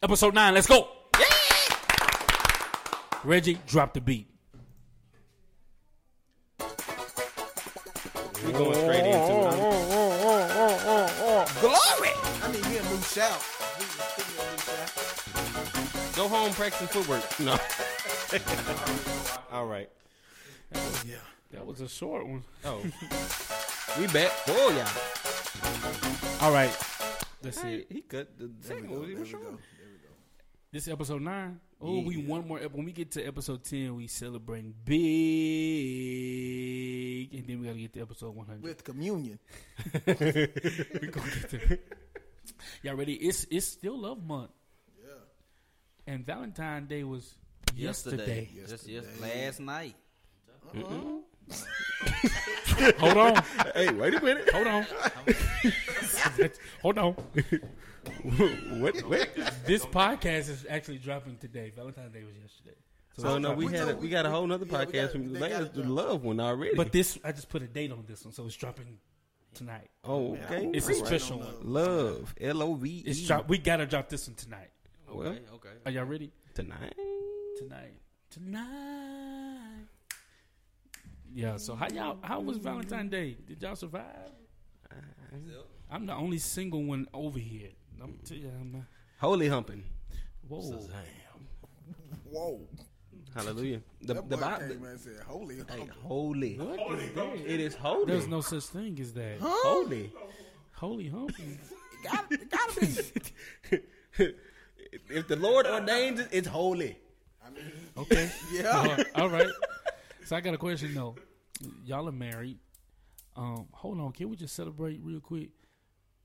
Episode nine. Let's go. Reggie, drop the beat. We going straight into it. Glory! I need me a new shout. Give me a new shout. Go home, practice footwork. No. All right. Yeah. That was a short one. Oh. we back. Oh yeah. All right. Let's see. Hey, it. he cut the second one. He was short. This is episode nine. Oh, Yeah. we one more. When we get to episode ten, we celebrating big, and then we gotta get to episode one hundred. With communion. we gonna get to. Y'all ready? It's it's still Love Month. Yeah. And Valentine's Day was yesterday. Just yes, last night. Uh-uh. Hold on. Hey, wait a minute. Hold on. Hold on. what? What? This podcast is actually dropping today. Valentine's Day was yesterday. So oh, no, we We had a, told- we got a whole nother Yeah, we podcast got- from last the love one already. But this, I just put a date on this one, so it's dropping tonight. oh, okay. It's a special one. love. L O V E. It's drop. We gotta drop this one tonight. Well, Okay, okay. Are y'all ready? tonight. Tonight. Tonight. Yeah. So how y'all? How was Valentine's Day? Did y'all survive? I'm the only single one over here. I'm tell you, I'm, uh, Holy humping. whoa. Whoa. Hallelujah. The That the boy Bible. came and said, holy. Hey, holy. What is that? It is holy. There's no such thing as that. holy. Holy humping. Got, it gotta be. if the Lord ordains it, it's holy. Okay. Yeah. All right. So I got a question though. Y'all are married. Um, hold on. Can we just celebrate real quick?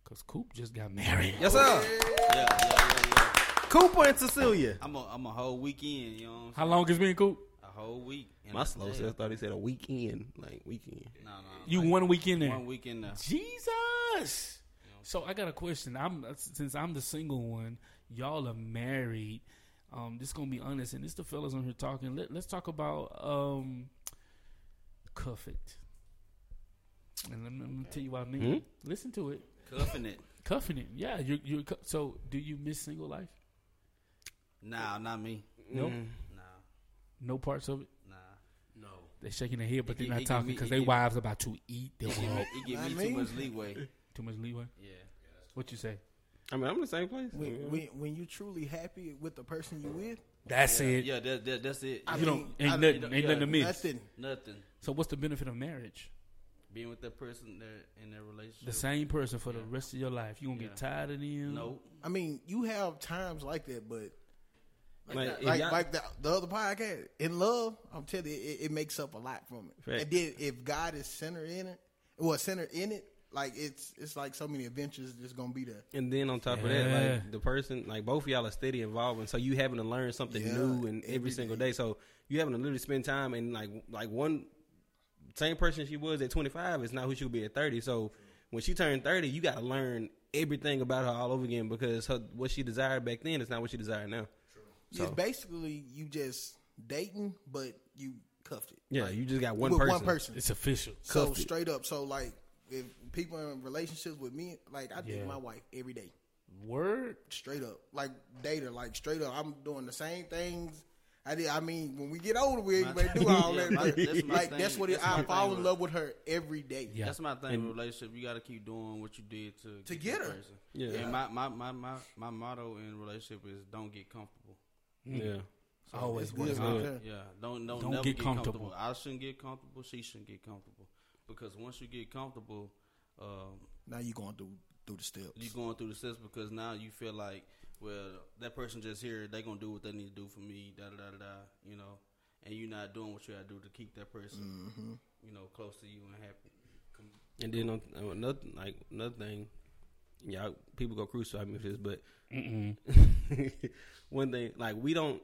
Cause Coop just got married. Yes, sir. Yeah, yeah, yeah, yeah. Cooper and Cecilia. I'm a, I'm a whole weekend. You know what I'm How long has been Coop? A whole week. And My a slow day. self thought he said a weekend, like weekend. No, no. You like one week in there. One weekend there. Jesus. So I got a question. I'm since I'm the single one. Y'all are married. Um, this gonna be honest, and this the fellas on here talking. Let, let's talk about um, cuff it. And let me, let me tell you what I mean. Listen to it. Cuffing it. Cuffing it. Yeah, you you. So, do you miss single life? Nah, not me. Nope. Mm. Nah, No parts of it. nah. No. They shaking their head, but He they're gi- not talking because he their wives about to eat their It give me, it give I me mean- too much leeway. Too much leeway. Yeah. What you say? I mean, I'm in the same place. when, when, when you're truly happy with the person you with, That's yeah, it. Yeah, that, that, that's it. I You don't ain't I- nothing, you ain't yeah, nothing to miss. nothing. Nothing. So what's the benefit of marriage? Being with that person there in their relationship. The same person for the rest of your life. You gonna Yeah. get tired of them? No. I mean, you have times like that, but Like, if like y'all- like the, the other podcast, in love, I'm telling you, it, it makes up a lot from it. Fact. And then if God is centered in it, well, centered in it, like it's it's like so many adventures just gonna be there. And then on top of that, like the person, like both of y'all are steady involving, so you having to learn something Yeah, new and every, every single day. day. So you having to literally spend time and like like one same person she was at 25 is not who she'll be at 30. So when she turned 30, you got to learn everything about her all over again because her what she desired back then is not what she desired now. It's basically you just dating, but you cuffed it. Yeah, Like, you just got one with person. one person. It's official. So cuffed it. straight up, so like if people in relationships with me, like I date Yeah. my wife every day, Word. straight up, like date her, like straight up. I'm doing the same things. I did. I mean, when we get older, we ain't gonna do all Yeah, that. my- that's my like thing. that's what it, That's I fall in with- love with her every day. Yeah. That's my thing in relationship. You got to keep doing what you did to To that get her. person. Yeah. And my, my, my, my, my motto in relationship is don't get comfortable. Yeah. So Always good. works out. Yeah, don't don't, Don't never get get, comfortable. comfortable. I shouldn't get comfortable. She shouldn't get comfortable because once you get comfortable, um, Now you going through through the steps. you going through the steps because now you feel like, well, that person just here. They gonna do what they need to do for me. Da da da da. da you know, and you're not doing what you gotta do to keep that person, Mm-hmm. you know, close to you and happy. And then on, on another like another thing, y'all people go crucify me for this, but one thing like we don't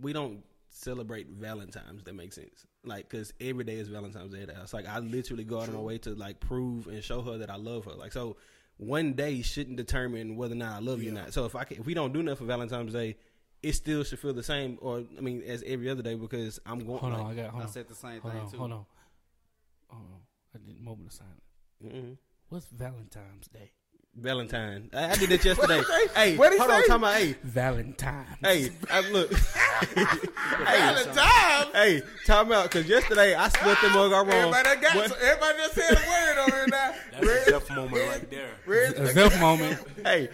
we don't celebrate Valentine's. That makes sense. Like because every day is Valentine's Day at the house. Like I literally go out of my way to like prove and show her that I love her. Like so, one day shouldn't determine whether or not I love you or not. So if I can, if we don't do nothing for Valentine's Day. It still should feel the same, or I mean, as every other day because I'm going. Hold like, on, I got. Hold I on. said the same Hold thing on. too. Hold on. Hold on. I did moment of silence. mhm. What's Valentine's Day? Valentine. I, I did that yesterday. hey, What'd he hold on, say? talking about hey, Valentine. hey, I, look. Valentine. hey, time out because yesterday I split the mug all wrong. Everybody that got What- so everybody just said a word over here now. That's a tough moment right there. Red, A Zeph moment. Hey,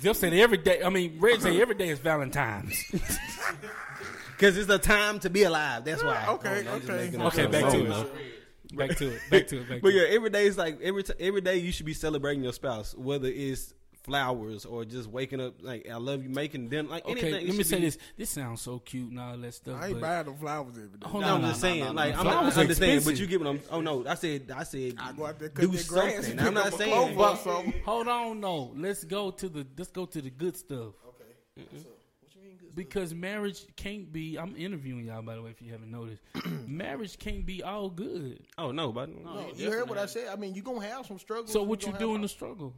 Zeph said every day. I mean, Red said every day is Valentine's. because it's a time to be alive. That's why. okay, I'm okay. Oh, okay, back to something. it. Back to it. Back to it. Back But to yeah, it. every day is like every t- every day you should be celebrating your spouse, whether it's flowers or just waking up like I love you, making them like Okay, anything. let me say be- this. This sounds so cute and all that stuff. I ain't but buying no flowers every day. Hold No, on. I'm no, just no, saying, no, like no. I'm not Flowers are understanding, but expensive. you giving them. Oh no, I said, I said, I go out there cut do their grass something. and I'm not a saying, clover but. Hold on, no. Let's go to the let's go to the good stuff. Okay. So, what you mean good Because marriage can't be. I'm interviewing y'all by the way. If you haven't noticed, marriage can't be all good. oh no, but No, you heard what I said. I mean, you gonna have some struggles. So what you gonna do in the struggle?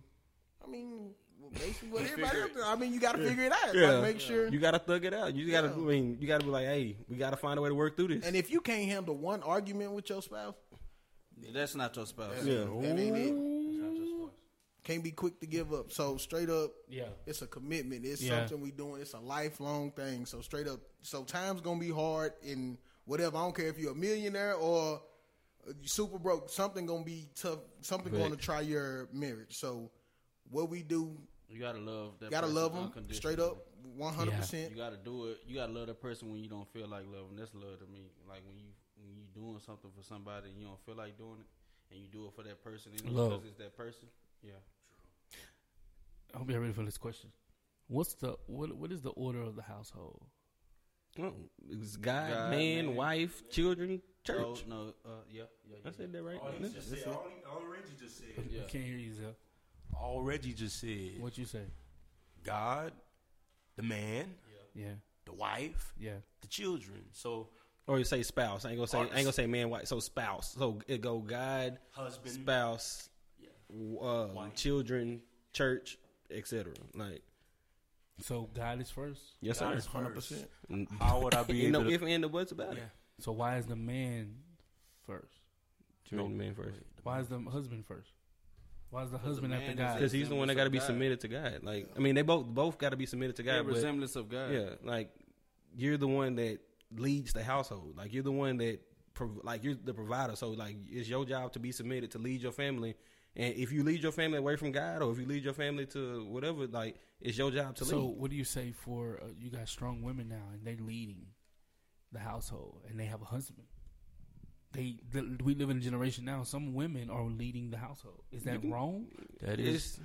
I mean, well, basically what everybody else. I mean, you got to figure it out. Yeah. Like, make sure. you gotta thug it out. You gotta, Yeah. I mean, you gotta be like, hey, we gotta find a way to work through this. and if you can't handle one argument with your spouse, That's not your spouse. yeah, that ain't it. Can't be quick to give up. So straight up, Yeah. it's a commitment. It's Yeah. something we doing. It's a lifelong thing. So straight up, so time's gonna be hard and whatever. I don't care if you're a millionaire or super broke. Something gonna be tough. Something Right. going to try your marriage. So what we do, You gotta love that. gotta love them straight up, one hundred percent. You gotta do it. You gotta love that person when you don't feel like loving. That's love to me. Like when you when you doing something for somebody and you don't feel like doing it, and you do it for that person, and Love. because it's that person. Yeah. I hope you're ready for this question. What's the what? What is the order of the household? Oh, it's God, God, man, man. wife, children, church. No, no. Uh, yeah, yeah. I yeah. said that right. All he just said, all, all Reggie just said. Yeah. I can't hear you, Zeph. All Reggie just said. What you say? God, the man, Yeah, the wife, yeah. the children. So Or you say spouse. I ain't gonna say. I ain't gonna say man, wife. So spouse. So it go God, husband. spouse, Yeah. w- uh, children, church, etc. Like So God is first. yes, God sir. is Hundred first. percent. Mm. How would I be Ain't able no to? if and the buts about it. So why is the man first? You mean the man first? Why is the husband first? Why is the husband the after God? Because he's the one that got to be submitted to God. Like I mean, they both both got to be submitted to Yeah, God. but resemblance of God. yeah, like you're the one that leads the household. Like you're the one that prov- like you're the provider. So like it's your job to be submitted to lead your family. And if you lead your family away from God, or if you lead your family to whatever, like it's your job to So lead. So, what do you say for uh, you got strong women now and they're leading the household and they have a husband? They, the, we live in a generation now. Some women are leading the household. Is that wrong? That is.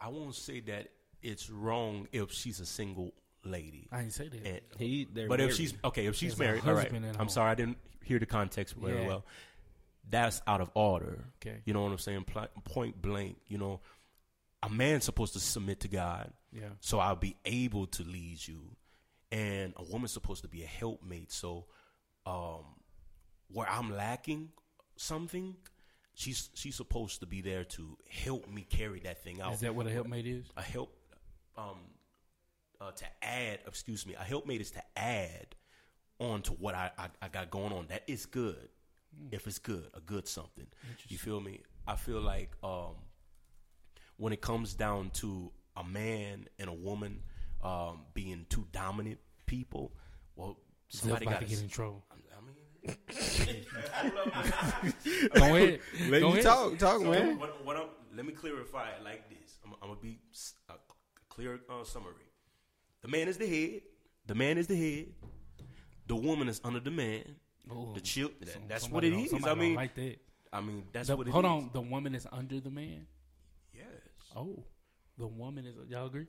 I won't say that it's wrong if she's a single lady. I didn't say that. And, he, they're but if she's okay, if she's There's married, all right. I'm home. sorry, I didn't hear the context very Yeah. well. That's out of order. Okay. You know what I'm saying? Pl- point blank. You know, a man's supposed to submit to God, yeah. so I'll be able to lead you, and a woman's supposed to be a helpmate. So, um, where I'm lacking something, she's she's supposed to be there to help me carry that thing out Is that what a helpmate is? a help um uh, to add excuse me a helpmate is to add on to what I, I, I got going on that is good if it's good a good something you feel me i feel like um when it comes down to a man and a woman um being two dominant people well somebody got to get in trouble. I mean, Go ahead. let Go ahead. talk, talk, So man. what, what let me clarify it like this. I'm, I'm gonna be a clear uh, summary. The man is the head. The man is the head. The woman is under the man. Ooh, The child. some- that's what it is. I mean, like that. I mean that's The- what it is. hold on, the woman is under the man. Yes. Oh, the woman is. Y'all agree?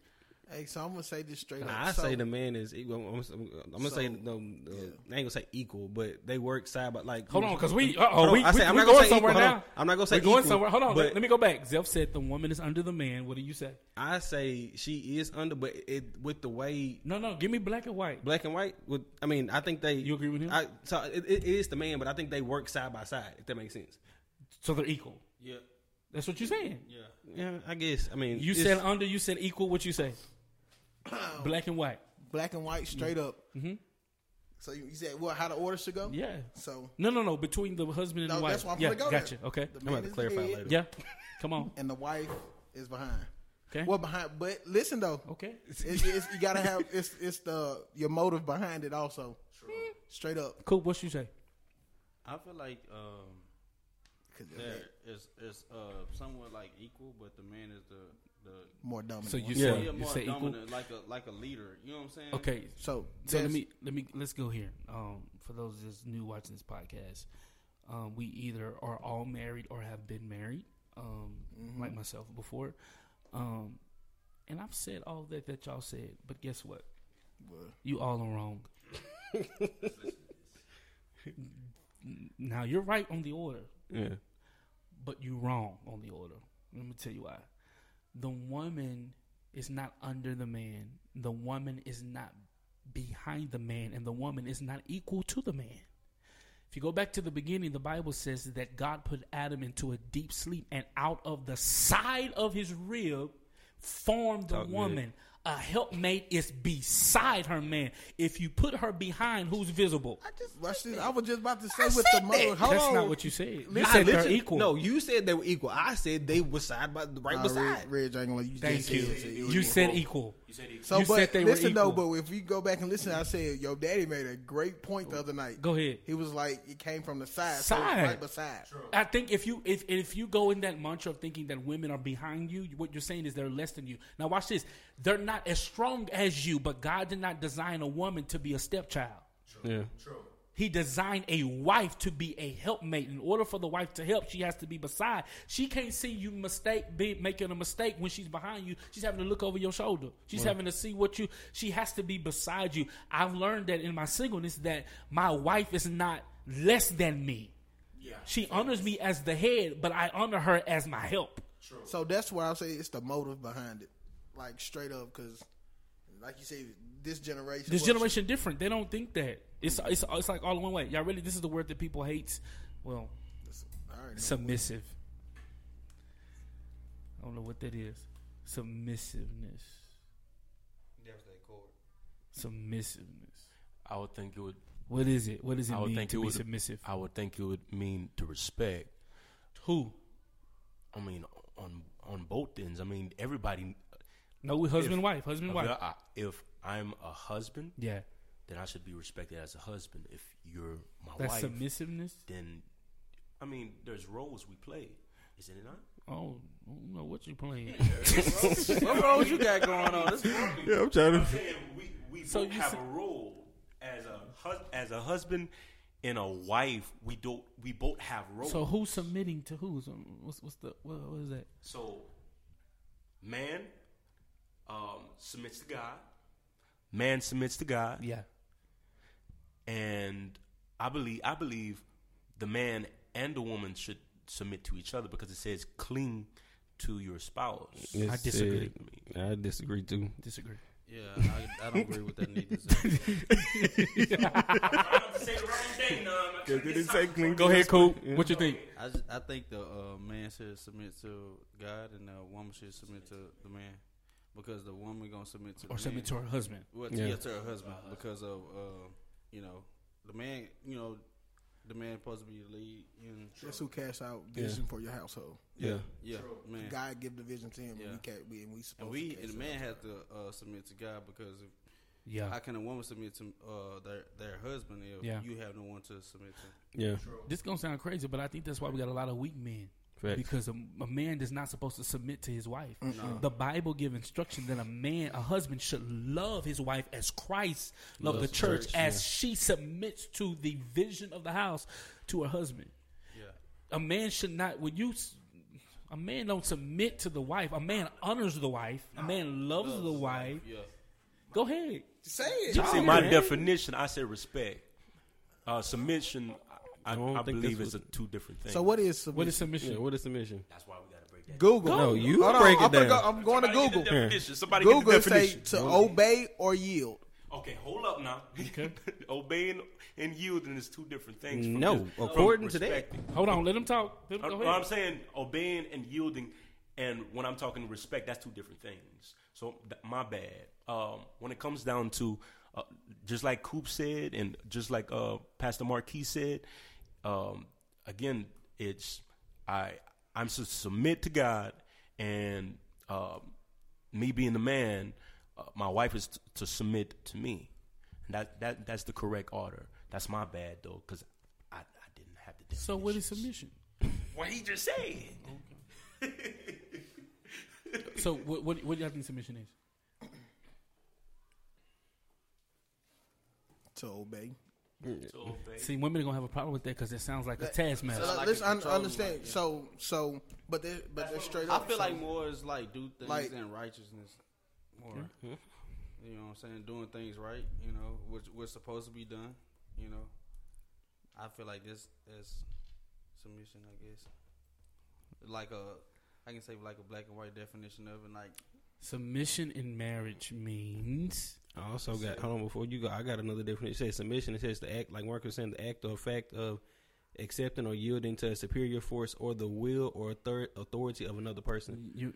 Hey, so I'm gonna say this straight up. I So- say the man is equal. I'm, I'm, I'm gonna say So, no. Uh, I ain't gonna say equal, but they work side by like. Hold on, because we. Uh oh, we. I we, say I'm we not gonna going say somewhere equal. Now. I'm not gonna say We're going equal, somewhere. Hold on. but- Let, let me go back. Zeph said the woman is under the man. What do you say? I say she is under, but it with the way No, no. Give me black and white. black and white. With I mean, I think they. You agree with him? I, so it, it is the man, but I think they work side by side. If that makes sense. So they're equal. Yeah. That's what you're saying. Yeah. Yeah, I guess. I mean, You said under. You said equal. What you say? Black and white. black and white straight up. Mm-hmm. So you, you said what? How the order should go? Yeah. So No, no, no. Between the husband and No, the wife. that's why I'm yeah, gonna go gotcha. there. Okay. the I'm man about to clarify the later. Yeah. Come on. and the wife is behind. Okay. What behind? But listen though, Okay. it's, it's, you gotta have it's it's the your motive behind it also. True. Straight up. Cool. What you say? I feel like um, 'Cause there is is uh somewhat like equal, but the man is the the more dominant. So you one. Yeah. say yeah, you more say equal. dominant, like a like a leader. You know what I'm saying? Okay. so So let me let me let's go here. Um, for those that's new watching this podcast, um, we either are all married or have been married, um, Mm-hmm. like myself before. Um, and I've said all that that y'all said, but guess what? What? You all are wrong. now you're right on the order, Yeah. but you're wrong on the order. Let me tell you why. The woman is not under the man. The woman is not behind the man, and the woman is not equal to the man. If you go back to the beginning, the Bible says that God put Adam into a deep sleep, and out of the side of his rib formed the Talk good. Woman. A helpmate is beside her man. If you put her behind, who's visible? I just watch this. I was just about to say I with the mother. that. Hold That's on. not what you said. You Listen, said they're equal. No, you said they were equal. I said they were side by right Nah, beside. Reg, Reg ain't gonna let you. Thank you. said. You said equal. You said equal. So, You but said they were listen though, equal. but if we go back and listen, I said your daddy made a great point the other night. Go ahead. He was like, it came from the side, so Side. it's right beside. I think if you if if you go in that mantra of thinking that women are behind you, what you're saying is they're less than you. Now watch this. They're not as strong as you, but God did not design a woman to be a stepchild. Yeah. He designed a wife to be a helpmate. In order for the wife to help, she has to be beside. She can't see you mistake be making a mistake when she's behind you. She's having to look over your shoulder. She's having to see what you. She has to be beside you. I've learned that in my singleness that my wife is not less than me. Yeah. She honors me as the head, but I honor her as my help. True. So that's why I say it's the motive behind it, like straight up, because like you say, this generation, This well, generation different. They don't think that. It's it's it's like all in one way. Y'all really this is the word that people hates. Well, I already know. submissive. I don't know what that is. Submissiveness. That's that chord. Submissiveness. I would think it would. What is it? What does it I would mean think to it be would- submissive? I would think it would mean to respect. Who? I mean, on on both ends. I mean, everybody. No, husband, If- wife, husband, If, wife. I, if I'm a husband, Yeah, then I should be respected as a husband. If you're my that's wife, submissiveness. then I mean, there's roles we play, isn't it not? Oh, I don't know what you playing. what roles you got going on? This Yeah, I'm trying I'm saying we we So both you have said- a role as a hus- as a husband and a wife. We don't. We both have roles. so who's submitting to who? What's what's the what, what is that? So, man um, submits to God. Man submits to God, Yeah, and I believe I believe the man and the woman should submit to each other because it says cling to your spouse. I disagree. I disagree too. disagree. Yeah, I, I don't agree with that neither. Zach. Go ahead, Coop. What you think? I, just, I think the uh, man should submit to God and the woman should submit to the man because the woman gonna submit to Or the submit to her husband. Well, Yeah. yeah. to her husband because of uh, you know the man. You know the man supposed to be the lead. And That's who cash out vision for your household. Yeah. yeah, man. God give the vision to him, Yeah. and we can't. We and we supposed and we to and the man out. has to uh, submit to God because if, Yeah. how can a woman submit to uh, their their husband if Yeah. you have no one to submit to? Yeah. This gonna sound crazy, but I think that's why we got a lot of weak men. Facts. Because a, a man is not supposed to submit to his wife. The Bible give instruction that a man, a husband, should love his wife as Christ loved the Loves the church, church, as she submits to the vision of the house to her husband. Yeah, A man should not. When you, s- a man don't submit to the wife. A man honors the wife. A man loves the wife. yeah. Go ahead. Say it. Just- See, my man. definition, I say respect. Uh, submission, I, I don't I, think believe it's a two different things. So what is submission? What is submission? Yeah, what is submission? That's why we got to break that. Google? No, you Hold on, break it I'm, gonna down. Go, I'm going to Somebody get the Google. definition. Somebody get Google the say definition. to obey or yield. Okay, hold up now. Okay. Obeying and yielding is two different things. from No, just- from according to that. Hold on. Let him talk. Let him, go ahead. I'm saying obeying and yielding, and when I'm talking respect, that's two different things. So th- my bad. Um, when it comes down to, uh, just like Coop said, and just like uh, Pastor Marquis said, um, again, it's I I'm to submit to God, and uh, me being the man, uh, my wife is t- to submit to me. And that that that's the correct order. That's my bad though, because I, I didn't have the. So what is submission? What he just said? So what what, what do you think submission is? To obey. See, women are gonna have a problem with that because it sounds like a So, taskmaster. like, like let's a un- understand. like, yeah. So, so, but they, but they're straight I up. I feel so- like more is like do things Like- in righteousness. More, hmm? you know what I'm saying? Doing things right, you know, which what's supposed to be done, you know. I feel like this is submission, I guess. Like a, I can say like a black and white definition of it. Like Submission in marriage means I also got hold on before you go. I got another definition. It says submission. It says the act, like Marcus saying, the act or fact of accepting or yielding to a superior force or the will or author- authority of another person. you.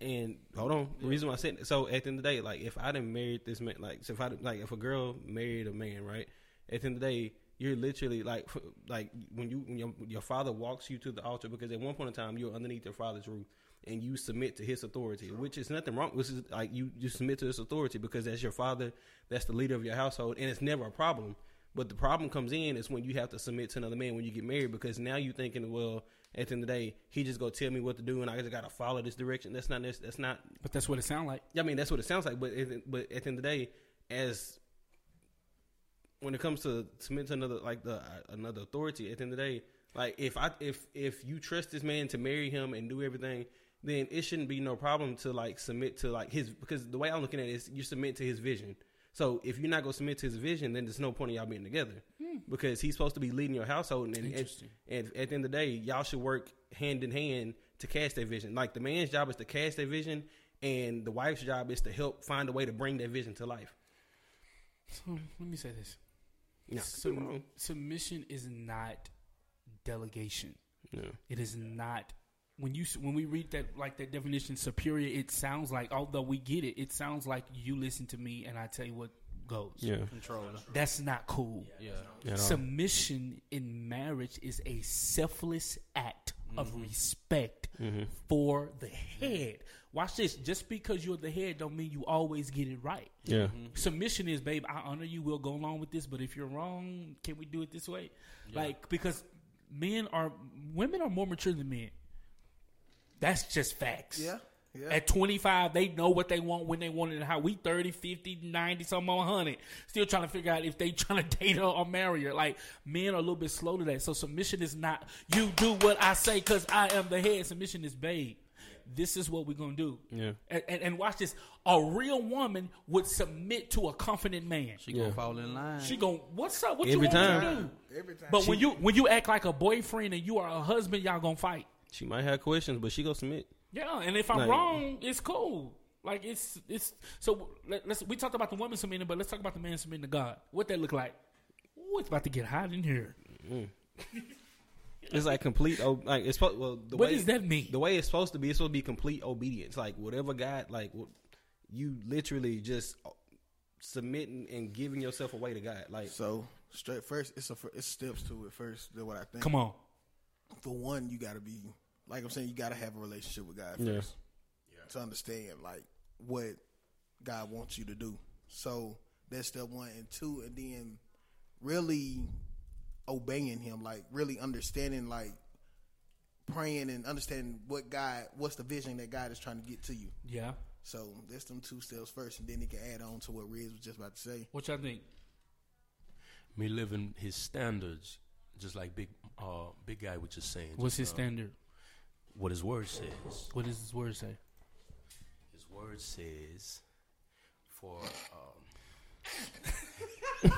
And hold on, the reason why I said that- so at the end of the day, like if I didn't married this man, like so if I like if a girl married a man, right? At the end of the day, you're literally like like when you when your, your father walks you to the altar because at one point in time you're underneath your father's roof and you submit to his authority, which is nothing wrong. This is like you you submit to his authority because that's your father, that's the leader of your household, and it's never a problem. But the problem comes in is when you have to submit to another man when you get married because now you're thinking, well, at the end of the day, he just go tell me what to do and I just gotta follow this direction. That's not that's not. But that's what it sounds like. I mean, that's what it sounds like. But at, but at the end of the day, as when it comes to submit to another like the uh, another authority, at the end of the day, like if I if if you trust this man to marry him and do everything, then it shouldn't be no problem to like submit to like his because the way I'm looking at it is you submit to his vision. So if you're not gonna submit to his vision, then there's no point in y'all being together hmm. because he's supposed to be leading your household, and, and, Interesting. and at the end of the day, y'all should work hand in hand to cast that vision. Like the man's job is to cast that vision, and the wife's job is to help find a way to bring that vision to life. So let me say this: No, Sub- submission is not delegation. no. It is not when you when we read that like that definition superior. It sounds like although we get it, it sounds like you listen to me and I tell you what goes. yeah, control. That's not cool. Yeah. At all. Submission in marriage is a selfless act of Mm-hmm. respect for the head. Watch this. Just because you're the head don't mean you always get it right. yeah, Submission is, babe, I honor you. We'll go along with this, but if you're wrong, can we do it this way? Like because men are women are more mature than men. That's just facts. Yeah, yeah. At 25, they know what they want when they want it and how we 30, 50, 90, some more 100. Still trying to figure out if they trying to date her or marry her. Like, men are a little bit slow to that. So submission is not, you do what I say because I am the head. Submission is, babe, this is what we're going to do. Yeah. And, and, and watch this. A real woman would submit to a confident man. She gonna Yeah. fall in line. She going, to what's up? What Every you want me to do? Every time. But when you when you act like a boyfriend and you are a husband, y'all gonna fight. She might have questions, but she gonna submit. Yeah, and if I'm Like- wrong, it's cool. Like it's it's so. Let, us we talked about the woman submitting, but let's talk about the man submitting to God. What that look like? Ooh, it's about to get hot in here. Mm. It's like complete. o- Like it's supposed. Well, the What way does that mean? the way it's supposed to be, it's supposed to be complete obedience. Like whatever God, like what you literally just submitting and giving yourself away to God. Like so straight first, it's a it's steps to it first. Than what I think. Come on, For one, you got to be like I'm saying. You got to have a relationship with God Yeah. first to understand like what God wants you to do. So that's step one and two, and then really obeying Him, like really understanding, like praying and understanding what God, what's the vision that God is trying to get to you. yeah. So that's them two steps first, and then he can add on to what Riz was just about to say. What y'all think? Me living his standards, just like big, uh, big guy was just saying. What's just, his uh, standard? What his word says. What does his word say? His word says for um,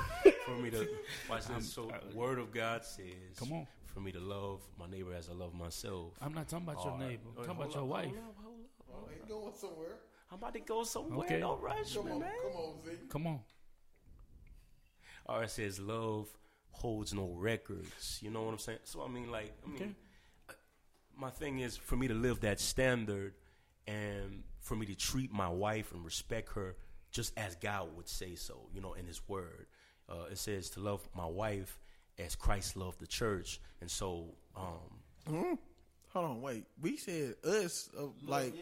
for me to watch this. So word of God says, Come on. for me to love my neighbor as I love myself. I'm not talking about your All right. neighbor. I'm talking about hold your wife. hold up, hold up. Oh, he going somewhere. I'm about to go somewhere. Okay. Don't rush Come me, on, man. come on, Z. Come on. Or it says love holds no records. You know what I'm saying? So I mean, like, I mean, Okay. My thing is for me to live that standard, and for me to treat my wife and respect her just as God would say so. You know, in His Word, uh, it says to love my wife as Christ loved the church, and so. um Hold on, wait. We said us, uh, like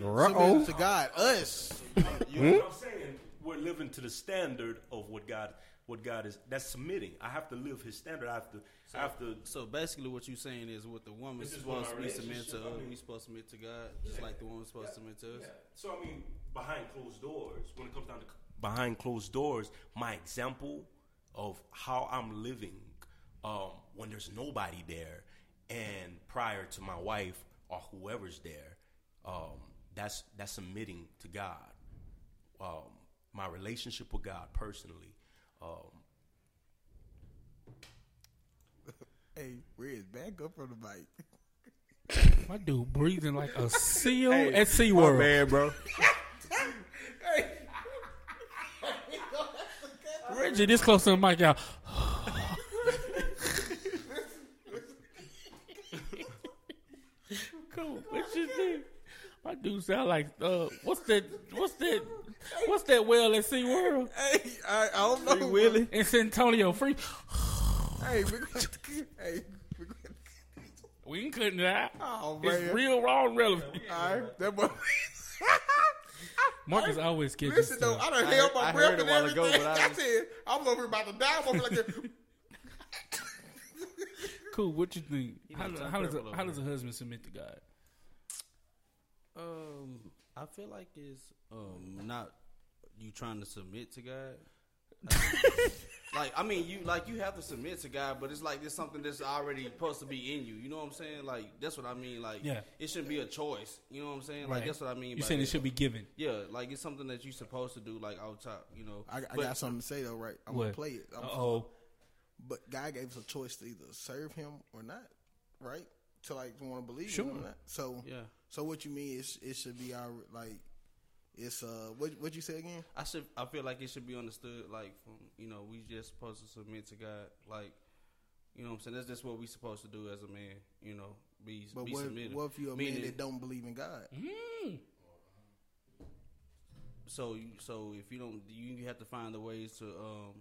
Uh-oh. to God. Us. You know what I'm saying? We're living to the standard of what God what God is that's submitting. I have to live his standard. I have to I have to So basically, what you're saying is, what the woman is supposed to be submit to I mean- we supposed to submit to God, just like the woman's supposed to submit to us. Yeah. So I mean, behind closed doors, when it comes down to behind closed doors, my example of how I'm living um, when there's nobody there, and prior to my wife or whoever's there, um, that's that's submitting to God. Um, my relationship with God personally. Um, Hey, Riz, back up from the mic. My dude breathing like a seal Hey, at My SeaWorld. bad, bro. Reggie, this close to the mic, y'all. cool. What you think? My dude sound like uh, what's that? What's that? What's that well at SeaWorld Hey, I, I don't know. Free Willy. in San Antonio? Free. Hey, we gonna, hey, we gonna, We ain't cutting it out. oh It's real, raw, and relevant. All right, that boy. Marcus always catches Listen though. I done I held my I breath heard and a while everything. ago, but I I said, I'm over about to die. I'm over like this. Cool. What you think? How, does- how does a, how does a husband submit to God? I feel like it's um not you trying to submit to God. like I mean, you like you have to submit to God, but it's like there's something that's already supposed to be in you. You know what I'm saying? Like that's what I mean. Like Yeah. it shouldn't be a choice. You know what I'm saying? Right. Like that's what I mean. You by saying it that. should be given? Yeah, like it's something that you're supposed to do, like out top. You know. I, I But- got something to say though, right? I'm gonna What? play it. I'm- Oh, But God gave us a choice to either serve Him or not, right? To like want to believe Sure. Him or not. So, Yeah. So what you mean is it should be our like it's uh what what you say again? I should. I feel like it should be understood. Like from you know, we just supposed to submit to God. Like you know, what I'm saying that's just what we supposed to do as a man. You know, be But be what, submitted. what if you're a Meaning- man that don't believe in God? So you, so if you don't, you you have to find the ways to um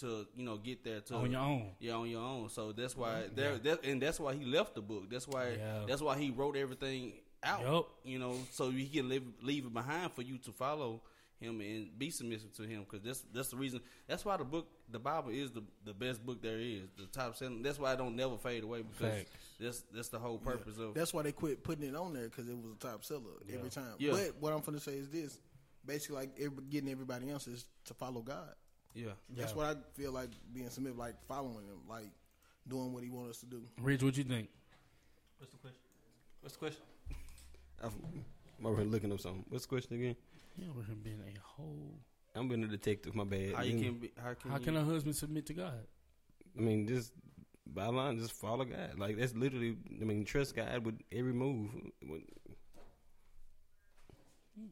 to you know get there to on your own. Yeah, on your own. So that's why there, that, and that's why he left the book. That's why Yeah. that's why he wrote everything out. Yup. You know, so he can live, leave it behind for you to follow him and be submissive to him. Because that's that's the reason. That's why the book, the Bible, is the the best book there is. The top selling. That's why it don't never fade away. Because Facts. that's that's the whole purpose of. That's why they quit putting it on there because it was a top seller every time. Yeah. But what I'm gonna say is this: basically, like every, getting everybody else is to follow God. yeah. That's Yeah. what I feel like being submissive, like following him, like doing what he wants us to do. Ridge, what you think? what's the question? What's the question? I'm over here looking up something. What's the question again? You over here being a whole. I'm being a detective. My bad. How you can be? How can, How you, can a husband submit to God? I mean, just by line, just follow God. Like that's literally. I mean, trust God with every move. When- mm,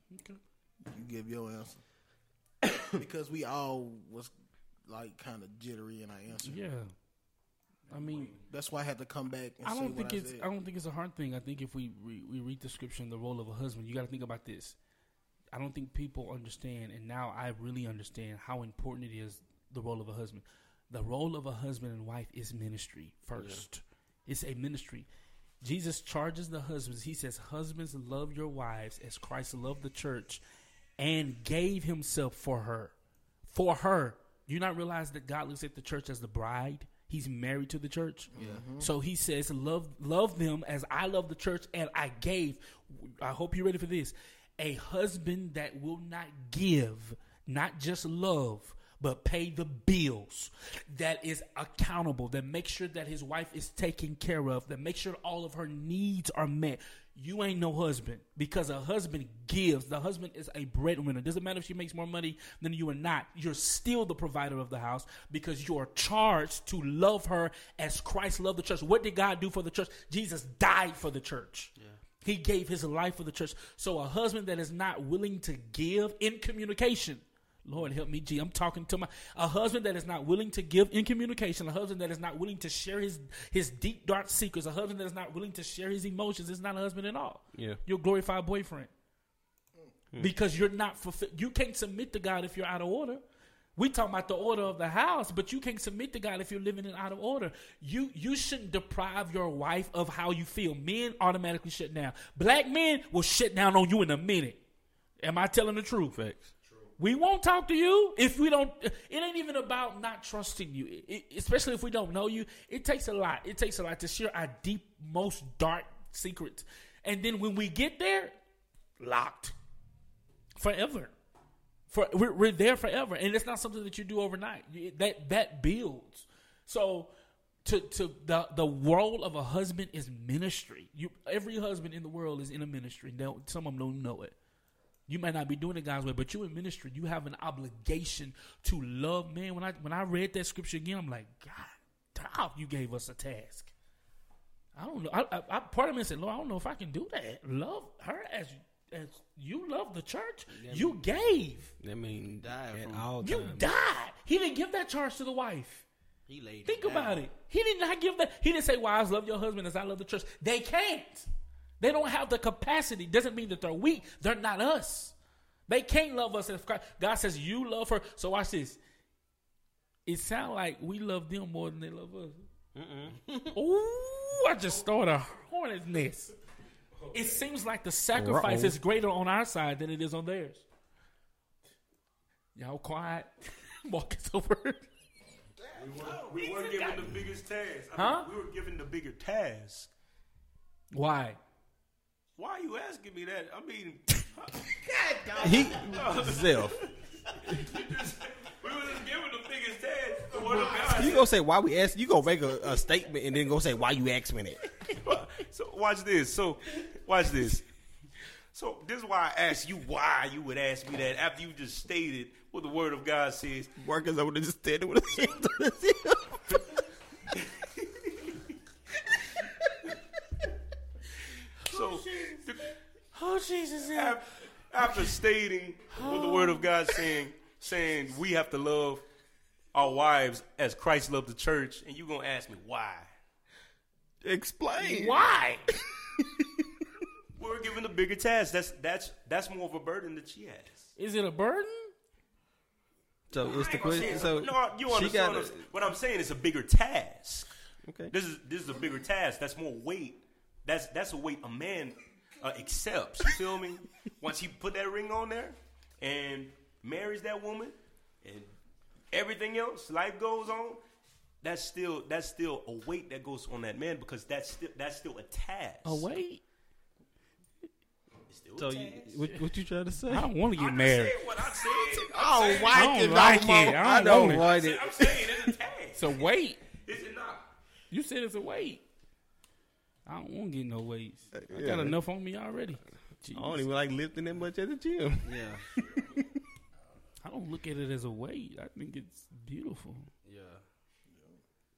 You give your answer because we all was like kind of jittery in our answer. Yeah. I mean, That's why I had to come back. and I say don't think I it's. said. I don't think it's a hard thing. I think if we re, we read the scripture and the role of a husband, you got to think about this. I don't think people understand, and now I really understand how important it is the role of a husband. The role of a husband and wife is ministry first. It's a ministry. Jesus charges the husbands. He says, "Husbands, love your wives as Christ loved the church, and gave Himself for her." For her, do you not realize that God looks at the church as the bride? He's married to the church. Mm-hmm. So he says, "Love, love them as I love the church, and I gave." I hope you're ready for this. A husband that will not give, not just love, but pay the bills. That is accountable. That makes sure that his wife is taken care of. That makes sure all of her needs are met. You ain't no husband because a husband gives. The husband is a breadwinner. Doesn't matter if she makes more money than you or not. You're still the provider of the house because you are charged to love her as Christ loved the church. What did God do for the church? Jesus died for the church. He gave his life for the church. So a husband that is not willing to give in communication. Lord help me, G. I'm talking to my a husband that is not willing to give in communication, a husband that is not willing to share his his deep dark secrets, a husband that is not willing to share his emotions is not a husband at all. Yeah. You're a glorified boyfriend. Hmm. Because you're not fulfilled. you can't submit to God if you're out of order. We talking about the order of the house, but you can't submit to God if you're living in out of order. You you shouldn't deprive your wife of how you feel. Men automatically shut down. Black men will shut down on you in a minute. Am I telling the truth? Facts. We won't talk to you if we don't. It ain't even about not trusting you, It- it- especially if we don't know you. It takes a lot. It takes a lot to share our deep, most dark secrets, and then when we get there, locked forever. For we're, we're there forever, and it's not something that you do overnight. That that builds. So. To, to the the role of a husband is ministry. You every husband in the world is in a ministry. Now, some of them don't know it. You might not be doing it God's way, but you in ministry, you have an obligation to love. Man, when I when I read that scripture again, I'm like, God, damn, you gave us a task. I don't know. I, I, I part of me said, Lord, I don't know if I can do that. Love her as as you love the church. You gave. I mean, Died at all You times. died. He didn't give that charge to the wife. He laid. Think it down. about it. He did not give that. He didn't say, "Wives, love your husband as I love the church." They can't. They don't have the capacity. Doesn't mean that they're weak. They're not us. They can't love us as Christ. God says, "You love her." So watch this. It sounds like we love them more than they love us. Ooh, I just started a hornet's nest. It seems like the sacrifice Uh-oh. is greater on our side than it is on theirs. Y'all quiet. Marcus over. We were given the biggest task. I Huh? mean, we were given the bigger task. Why? Why are you asking me that? I mean, He self. we were just given the biggest task. The word. You gonna say why we ask? You gonna make a, a statement and then go say why you ask me that? so watch this. So watch this. So this is why I asked you why you would ask me that after you just stated what the word of God says. Workers over there just standing with his hands on his hip. So the- Oh Jesus! af- after stating what the word of God saying, saying we have to love our wives as Christ loved the church, and you gonna ask me why? Explain. Why? We're given a bigger task. That's that's that's more of a burden that she has. Is it a burden? So it's the I ain't gonna say question. So no, you understand got what I'm- what I'm saying? It's a bigger task. okay. This is this is a bigger task. That's more weight. That's that's a weight a man uh, accepts. You feel me? Once he put that ring on there and marries that woman, and everything else, life goes on. That's still that's still a weight that goes on that man because that's still that's still a task. Oh wait, It's still a So you, what, what you trying to say? I don't want to get just married. said what I said. I'm Oh, saying, why I don't like it. I don't, want it. want I'm saying it's a task. So wait, Is it not? you said it's a weight. I don't want to get no weights. I Yeah. got enough on me already. I don't even like lifting that much at the gym. Yeah, I don't look at it as a weight. I think it's beautiful, yeah.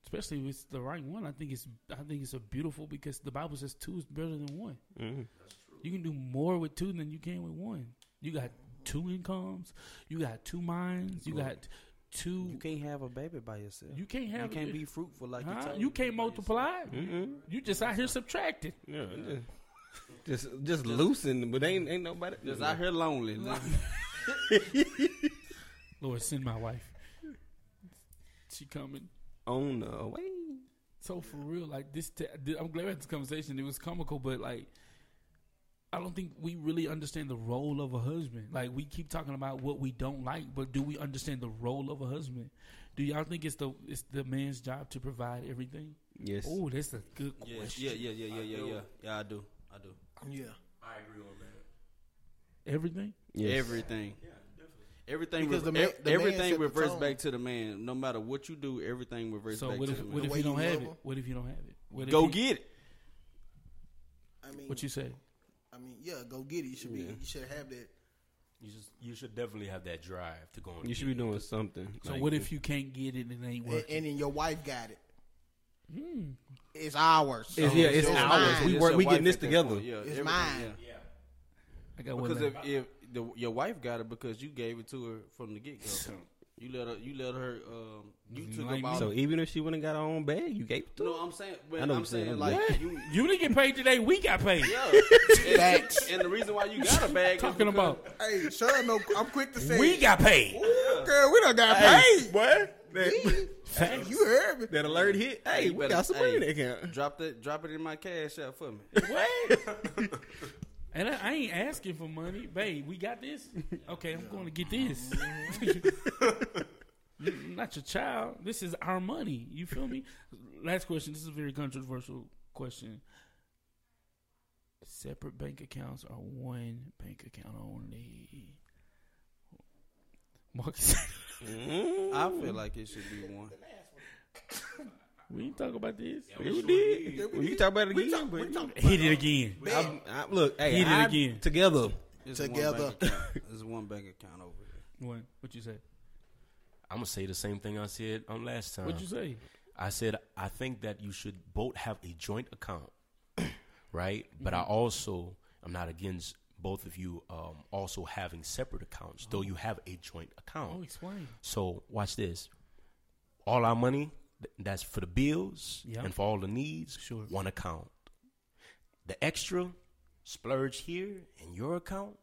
especially if it's the right one. I think it's I think it's a beautiful because the Bible says two is better than one. Mm-hmm. You can do more with two than you can with one. You got two incomes. You got two minds. You got two. You can't have a baby by yourself. You can't have. You can't it. be fruitful like Huh? you You can't multiply. Mm-hmm. You just out here subtracting. Yeah, just just, just loosen, but ain't ain't nobody. Just out here lonely. Lord, send my wife. She coming. on the way. So for real, like this, t- I'm glad we had this conversation. It was comical, but like, I don't think we really understand the role of a husband. Like we keep talking about what we don't like, but do we understand the role of a husband? Do y'all think it's the it's the man's job to provide everything? Yes. Oh, that's a good Yeah, question. yeah, yeah, yeah, yeah, yeah, yeah. Yeah, I do. I do. Yeah. I agree on that. Everything. Yes. Everything. Yeah, definitely. Everything, Because rever- the man- ev- the everything set the reverts back to the man. No matter what you do, everything reverts So back what to if the what if you don't you have it? What if you don't have it? What if Go he- get it. I mean, What you say? I mean, yeah, go get it. You should be. Yeah. You should have that. You just you should definitely have that drive to go. And You should be doing something. So Like, what if you can't get it and it ain't And, working? and then your wife got it. Hmm. It's ours. It's- yeah, it's yours. ours. mine. We It's work- we wife getting this together. Yeah, It's mine. Yeah. I got one. Because left. if, if the, your wife got it because you gave it to her from the get go. You let her. You let her. Um, you You took like about. So even if she wouldn't got her own bag, you gave it to no, her. I'm saying. But I know I'm what saying. saying I'm like like- you. You didn't get paid today. We got paid. Yeah. Facts. and the reason why you got a bag. Talking about Hey, sure, no, I'm quick to say. we got paid. Ooh, girl, we done got Hey, paid. What? that, Hey, you heard me. that alert hit. Hey, we better- got some money in hey, that account. Drop that. Drop it in my cash app for me. What? And I, I ain't asking for money, babe. We got this. Okay, I'm going to get this. Mm-hmm. Not your child. This is our money. You feel me? Last question. This is a very controversial question. Separate bank accounts or one bank account only? Marcus, mm-hmm. I feel like it should be one. we ain't talk about this. We did. Well, you talk about it again, but Hit it again. I, I, look, hey, Hit it I- again. together. It's Together. One bank. There's one bank account over here. What? What you say? I'm gonna say the same thing I said on last time. What you say? I said I think that you should both have a joint account, right? But I also I'm not against both of you um, also having separate accounts, though you have a joint account. Oh, explain. So watch this. All our money th- that's for the bills Yeah. and for all the needs, Sure. one account. The extra splurge here in your account,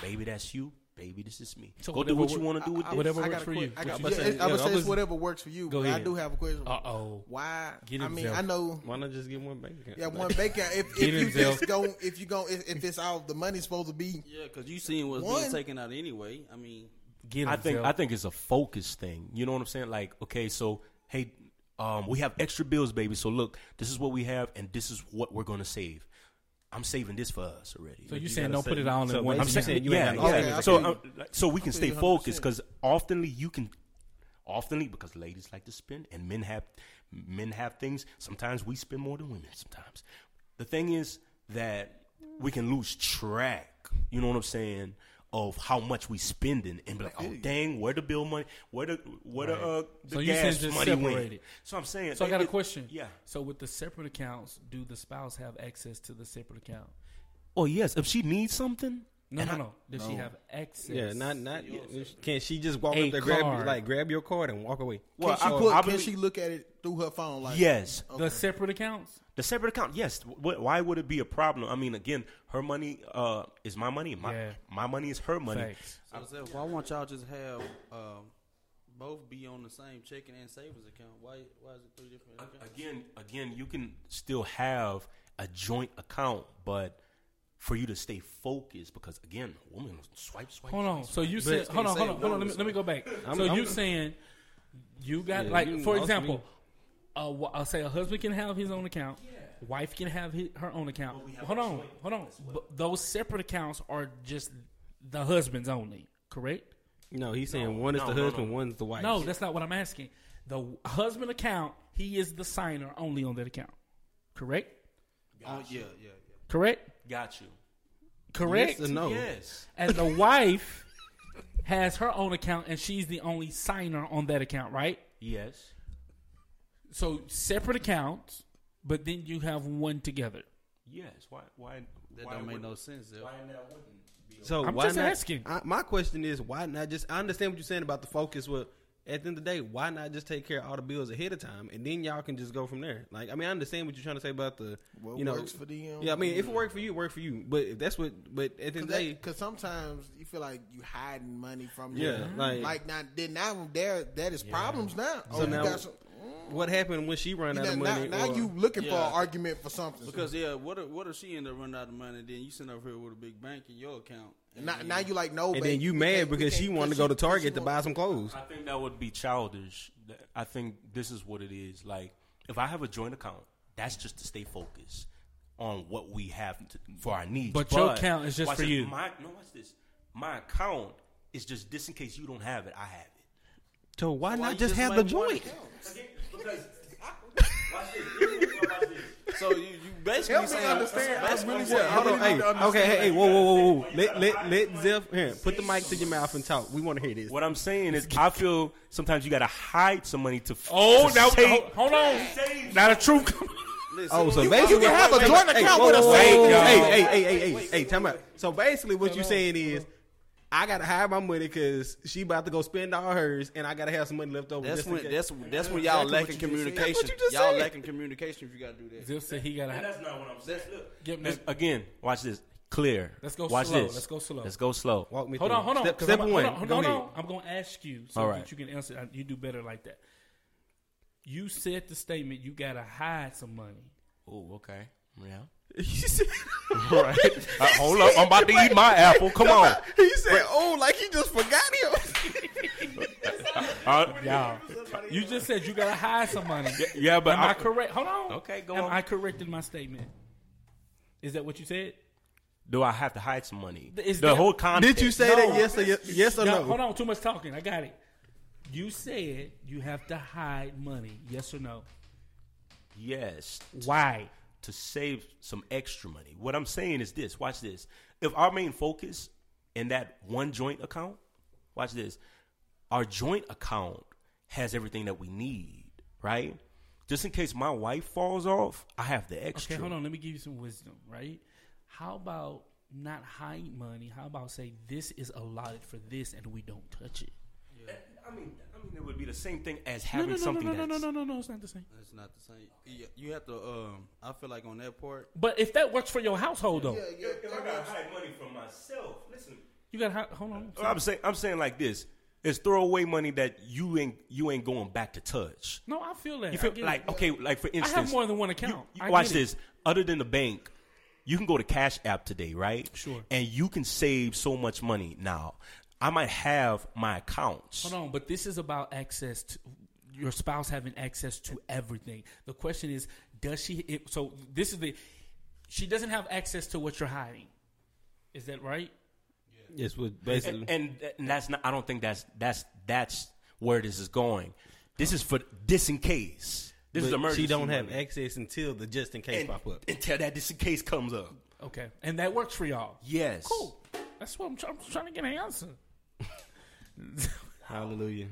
baby, that's you. Baby, this is me. So Go do what you want to do with I- this. Whatever I works for you. I got, What yeah, say? Yeah, I say it's whatever works for you. Go but I do have a question. Uh oh. Why? Get I mean, Zell. I know. Why not just get one bank account? Yeah, one bank account. If, if you just go, if you go, if, if it's all the money's supposed to be. Yeah, because you seen what's One. being taken out anyway. I mean, Get him, I think I think it's a focus thing. You know what I'm saying? Like, okay, so hey, um, we have extra bills, baby. So look, this is what we have, and this is what we're gonna save. I'm saving this for us already. So you you saying don't put it all so one? I'm saying, saying you ain't yeah, got yeah. so I um, like, so we can stay feel you focused because oftenly you can, oftenly because ladies like to spend and men have men have things. Sometimes we spend more than women. Sometimes the thing is that we can lose track. You know what I'm saying? Of how much we spending and be like, oh dang, where the bill money, where the where the uh, the So you gas just money went. So I'm saying. So I got a question. Yeah. So with the separate accounts, do the spouse have access to the separate account? Oh yes, if she needs something. No, and no, I- no. Does she have access? Yeah, not not. Can she just walk A up there, grab like grab your card and walk away? Well, Can, she, I- put, I can she look at it through her phone? Like Yes. the separate accounts. The separate account, yes. Wh- Why would it be a problem? I mean, again, her money uh, is my money. My Yeah. my money is her money. Facts. so I said, why won't y'all just have um, both be on the same checking and savings account? Why? Why is it three different accounts? Again, again, you can still have a joint account, but for you to stay focused, because again, woman swipe, swipe. Hold on. swipe, So you said, hold on, hold on, hold on. Let me, let me go back. I'm- so I'm- you saying you got Yeah, like, you for example, need- uh, wh- I'll say a husband can have his own account, wife can have his, her own account. Hold on, hold on. But those separate accounts are just the husband's only, correct? No, he's saying one is no, the no, husband, no. one's the wife. No, that's not what I'm asking. The husband account, he is the signer only on that account, correct? Oh yeah, yeah, yeah. Correct. Got you. Correct. Yes or no? Yes. And the wife has her own account, and she's the only signer on that account, right? Yes. So separate accounts, but then you have one together. Yes. Why? Why? That why don't make no sense. Zell. Why that wouldn't be? So I'm why just not, asking. I, my question is why not just? I understand what you're saying about the focus. Well, at the end of the day, why not just take care of all the bills ahead of time, and then y'all can just go from there? Like, I mean, I understand what you're trying to say about the, What you know, works for them? Yeah, I mean, if it worked for you, it worked for you. But if that's what, but at the end of the day, Because sometimes you feel like you hiding money from Yeah, them. like- like now, then now there that is problems now. So oh, now- you got some, what happened when she ran out know, of money? now or- you looking for an argument for something. Because yeah, what if, what if she end up running out of money? Then you send over here with a big bank in your account. And now, then- now you like no, and babe, then you mad because she wanted to go to she- 'cause she Target to buy some clothes. I think that would be childish. I think this is what it is. Like, if I have a joint account, that's just to stay focused on what we have to, for our needs. But your account is just for this. you. My, no, watch this. My account is just this in case you don't have it. I have it. So why Why not you just have the joint? account? Because watch this. Watch this. So you, you basically Help me saying understand. I really saying- want- Hold on, really hey, need to okay, hey, hey, whoa, whoa, whoa, whoa. Let let let Zeph here. Put the mic to your mouth and talk. We want to hear this. What I'm saying is, I feel sometimes you got to hide some money to. Oh, to now save- hold, hold on. Now the truth. Listen, Oh, so You- basically, you can have a Hey, joint hey, account whoa, with a whoa, whoa, savings. Hey, hey, hey, hey, hey, hey, time out. So basically, what you're saying is, I gotta hide my money because she about to go spend all hers, and I gotta have some money left over. That's when that's that's when y'all Exactly lacking you just said. communication. That's what you just y'all said. lacking communication if you gotta do that. Zip said he got And to. that's not what I'm saying. Look, this- again, watch this. Clear. Let's go watch slow. This. Let's go slow. Let's go slow. Walk me Hold through. on, hold on. Step, 'cause step I'm, one. Hold on, Go hold ahead. on. I'm going to ask you so All that you can answer. You do better like that. You said the statement. You got to hide some money. Oh, okay. Yeah. He said, right. Uh, hold up. I'm about to eat my apple. Come on. he said, "Oh, like he just forgot him." Uh, Y'all, you just said you got to hide some money. yeah, but Am I, I- correct? Hold on. Okay, go Am on. I correct in my statement? Is that what you said? do I have to hide some money? Is the that- whole context. Did you say No. that? Yes or yes, yes or Y'all, no? Hold on. Too much talking. I got it. You said you have to hide money. Yes or no? Yes. Why? To save some extra money. What I'm saying is this watch this. If our main focus in that one joint account, watch this, our joint account has everything that we need, right? Just in case my wife falls off, I have the extra. Okay, hold on. Let me give you some wisdom, right? How about not hide money? How about say this is allotted for this and we don't touch it? Yeah. I mean, mean, it would be the same thing as having no, no, no, something no, no, no, that's no, no, no. It's not the same. It's not the same. You- You have to. Um, I feel like on that part, But if that works for your household, though, Yeah, yeah. If I gotta hide money from myself, listen. you got to hold on. I'm saying, I'm saying like this: it's throwaway money that you ain't you ain't going back to touch. No, I feel that. You feel like it. okay, like for instance, I have more than one account. you- I watch get it. this. Other than the bank, you can go to Cash App today, right? Sure. And you can save so much money. Now, I might have my accounts. Hold on, but this is about access to your spouse having access to everything. The question is, does she? It, so this is the. She doesn't have access to what you're hiding. Is that right? Yes, with basically. And, and and that's not. I don't think that's that's that's where this is going. This is for this in case. This is emergency. she don't have money. access until the just in case and, pop up. until that just in case comes up. Okay, and that works for y'all. Yes. Cool. That's what I'm, try- I'm trying to get an answer. Hallelujah.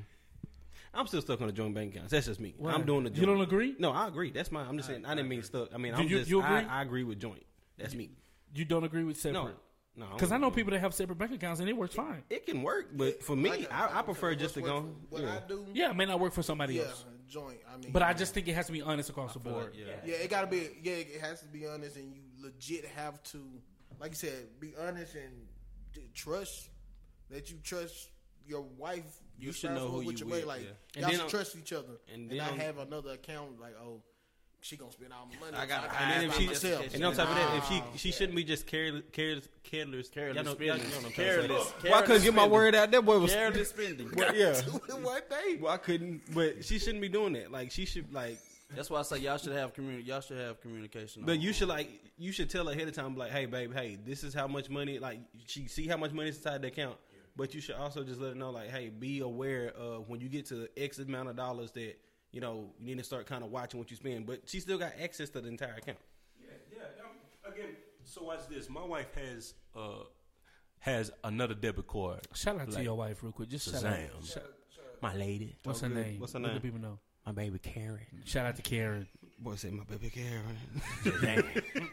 I'm still stuck on the joint bank accounts. That's just me. Why? I'm doing the joint. You don't agree? No, I agree. That's my. I'm just saying. I didn't mean stuck. I mean, Do I'm you- just. you agree? I, I agree with joint. That's me. You don't agree with separate? no. Because I know people that have separate bank accounts and it works fine. It can work, but for me, Like, I, I prefer just to go. What yeah. I do, Yeah, it may not work for somebody yeah, else, joint. I mean, but I just think it has to be honest across the board. like, yeah. yeah, it gotta be. Yeah, it has to be honest, and you legit have to, like you said, be honest and trust that you trust your wife. You your should know who with you your with, Like yeah. Y'all then should trust each other, and and, then not have another account like, oh, she gonna spend all my money. I gotta so And then if she, myself. and on top of that, if she Nah. she shouldn't be just careless, careless, careless. Careless y'all know, spending. y'all know what I'm trying to say. Careless- Well, I couldn't get my word out. That boy was. careless spending. Well, yeah. what day? Well, I couldn't, but she shouldn't be doing that. Like she should like. That's why I say y'all should have communi- Y'all should have communication. But on- you should like you should tell ahead of time, like, hey, babe, hey, this is how much money. Like, she see how much money is inside the account. But you should also just let her know, like, hey, be aware of when you get to X amount of dollars that you know you need to start kind of watching what you spend. But she still got access to the entire account. Yeah, yeah. Um, again, so watch this. My wife has uh has another debit card. Shout out to your wife real quick. Just shout out. Shout- My lady, what's her good. name? What's her Let name? the people know. my baby Karen. Shout out to Karen. Boy said my baby Karen.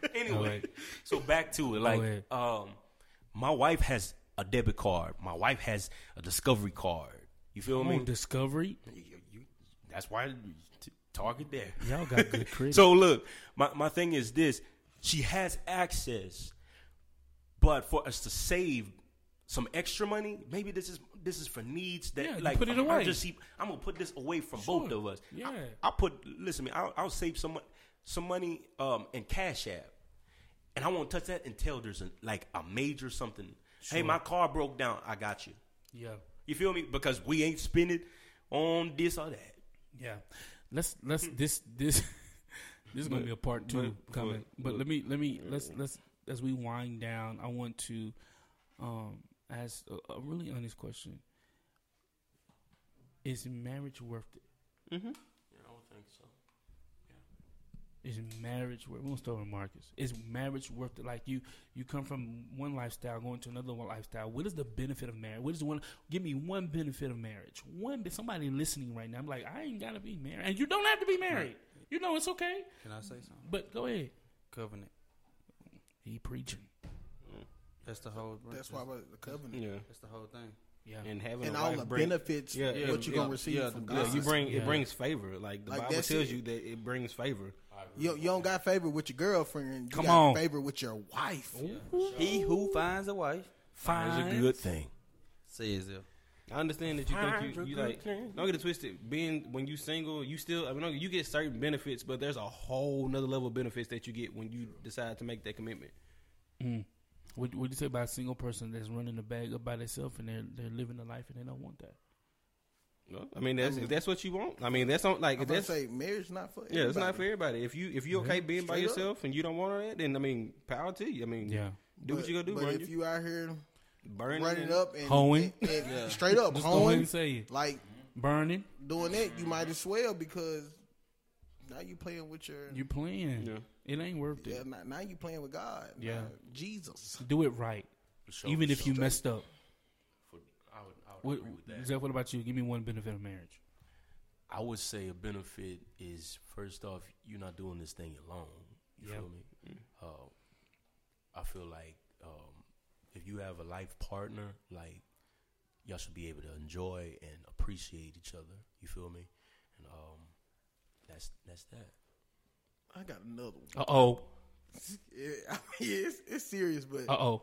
anyway, so back to it. Like, um, my wife has a debit card. My wife has a Discovery card. You feel me? Oh, Discovery. You- you- that's why t- target there. Y'all got good credit. So look, my my thing is this: she has access, but for us to save some extra money, maybe this is this is for needs that Yeah, like put it away. just I'm gonna put this away from Sure. both of us. Yeah. I, will put listen me. I'll, I'll save some some money um in Cash App, and I won't touch that until there's a, like a major something. Hey, my car broke down. I got you. yeah, You feel me? Because we ain't spending on this or that. yeah. Let's let's this this this is gonna be a part two but- coming. but- But, let me let me let's let's as we wind down. I want to um ask a, a really honest question. Is marriage worth it? Yeah, I would think so. Is marriage worth? We'll start with Marcus. Is marriage worth it? Like you, you come from one lifestyle going to another one lifestyle. What is the benefit of marriage? What is the one? Give me one benefit of marriage. One. Somebody listening right now. I'm like, I ain't gotta be married, and you don't have to be married. You know it's okay. Can I say something? But go ahead. Covenant. He preaching. That's the whole. That's why we're the covenant. Yeah, That's the whole thing. Yeah. and having And a all the bring- benefits, Yeah, what you're yeah, gonna receive yeah, from God. Yeah, you bring Yeah. it brings favor. Like the Like, Bible tells it. you that it brings favor. You, you don't got favor with your girlfriend. You Come got on. favor with your wife. He who finds a wife finds It's a good thing. says it. I understand that you Find think you, you like thing. don't get it twisted. Being when you single, you still I mean don't- you get certain benefits, but there's a whole nother level of benefits that you get when you decide to make that commitment. Mm. What what you say about a single person that's running the bag up by themselves and they're they're living a life and they don't want that? No, I mean that's if that's what you want. I mean that's not like I'm if that's say marriage not for yeah, it's not for everybody. everybody. If you if you okay mm-hmm. being by Straight up. yourself and you don't want that, then I mean power to you. I mean Yeah. do what But- you gonna do. But if you, you out here burning, running and- up and, Hoeing. and, and straight up Just hoeing, say it. like Burning. doing that, you might as well because now you playing with your You playing. Yeah. It ain't worth yeah. it. Now, now you playing with God. Yeah. Now, Jesus. Do it right. For sure, Even for if you sure. messed up. For- I would, I would What, agree with that. Zeph, what about you? Give me one benefit of marriage. I would say a benefit is first off, you're not doing this thing alone. You Yeah. feel me? Uh, I feel like um, if you have a life partner, like y'all should be able to enjoy and appreciate each other. You feel me? And um, that's that's that. I got another one. Uh oh. Yeah, I mean, it's, it's serious, but Uh oh.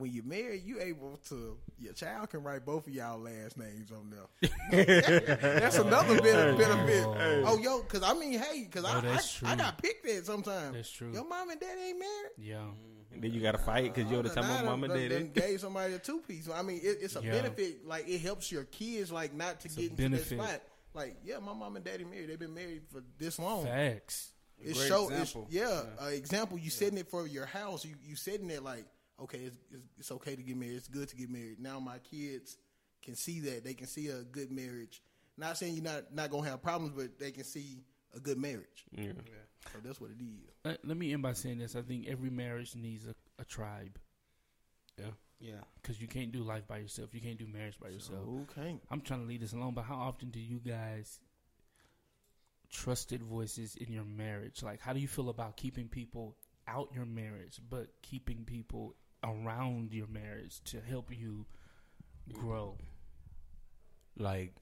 When you're married, you able to your child can write both of y'all last names on there. that's another bit benefit. Oh, yo, because I mean, hey, because Oh, I, I I got picked at sometimes. That's true. Your mom and dad ain't married. Yeah. And then you got to fight because you're the time my Nah, mom and dad. done gave somebody a two piece. I mean, it, it's a Yeah. benefit. Like it helps your kids, like not to a get into benefit. that spot. Like, yeah, my mom and daddy married. They've been married for this long. Facts. It Great show, it's, example. yeah, uh, example. You setting it for your house. You you setting it like, okay, it's, it's, it's okay to get married. It's good to get married. Now my kids can see that. They can see a good marriage. Not saying you're not not gonna have problems, but they can see a good marriage. Yeah. So that's what it is. Let, let me end by saying this. I think every marriage needs a, a tribe Yeah. Yeah. because you can't do life by yourself. You can't do marriage by yourself. Okay. I'm trying to leave this alone, but how often do you guys trusted voices in your marriage? Like, how do you feel about keeping people out your marriage, but keeping people around your marriage to help you grow? like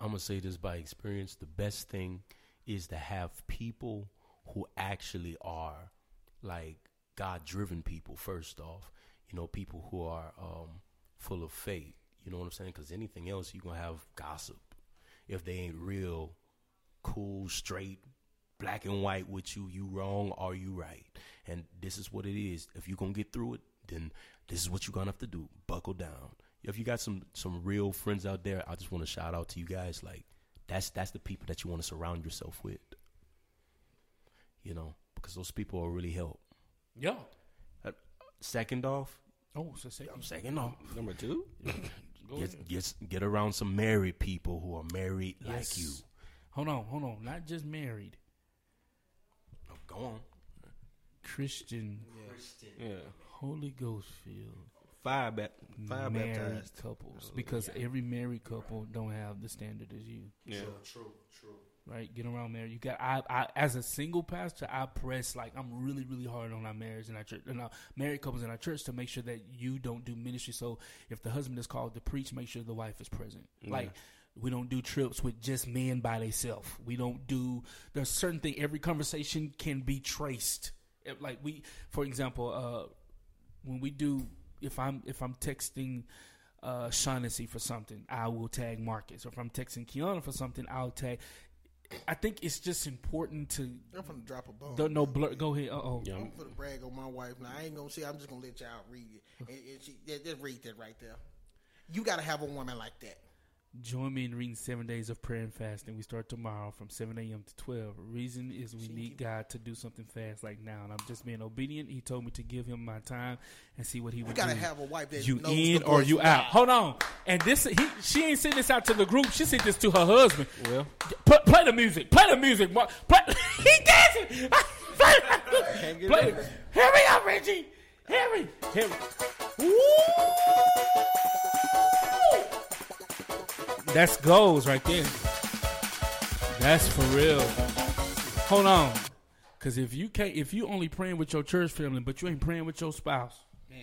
I'm gonna say this by experience. The best thing is to have people who actually are like God driven people. First off, you know, people who are um, full of faith. You know what I'm saying? Because anything else, you're gonna have gossip if they ain't real, cool, straight, black and white with you. You wrong or you right, and this is what it is. If you're gonna get through it, then this is what you're gonna have to do. Buckle down. If you got some some real friends out there, I just want to shout out to you guys. Like that's that's the people that you want to surround yourself with. You know, because those people will really help. Yeah. Uh, second off, Oh, so second. second off, Number two. Get get get around some married people who are married Yes. like you. Hold on, hold on. Not just married, Oh, go on. Christian, Yeah. Holy Ghost filled. Five, bap- five married baptized. couples oh, because every married couple don't have the standard as you Yeah. True, true. right get around marriage you got I, I as a single pastor i press like i'm really really hard on our marriage and our church and our married couples in our church to make sure that you don't do ministry so if the husband is called to preach make sure the wife is present like we don't do trips with just men by themselves. We don't do. There's certain thing. Every conversation can be traced. If, Like we, for example, uh, when we do, if I'm if I'm texting uh, Shaughnessy for something, I will tag Marcus. Or if I'm texting Kiana for something, I'll tag. I think it's just important to I'm gonna drop a bomb. don't no blur. Go ahead. Uh oh. Yeah. I'm gonna brag on my wife. Now I ain't gonna say. I'm just gonna let y'all read it. And, and she, yeah, just read that right there. You gotta have a woman like that. Join me in reading seven days of prayer and fasting. We start tomorrow from 7 a.m. to 12. Reason is we need God to do something fast like now. And I'm just being obedient. He told me to give him my time and see what he You would gotta do. have a wife that you knows in the or you out. Hold on. And this he she ain't sent this out to the group. She sent this to her husband. Well, Play, play the music. Play the music. Play, he dancing. play, Can't play, it. here we go, Reggie. Here we. Here we. Woo! That's goals right there. That's for real. Hold on. Cause if you can't if you only praying with your church family, but you ain't praying with your spouse, Man.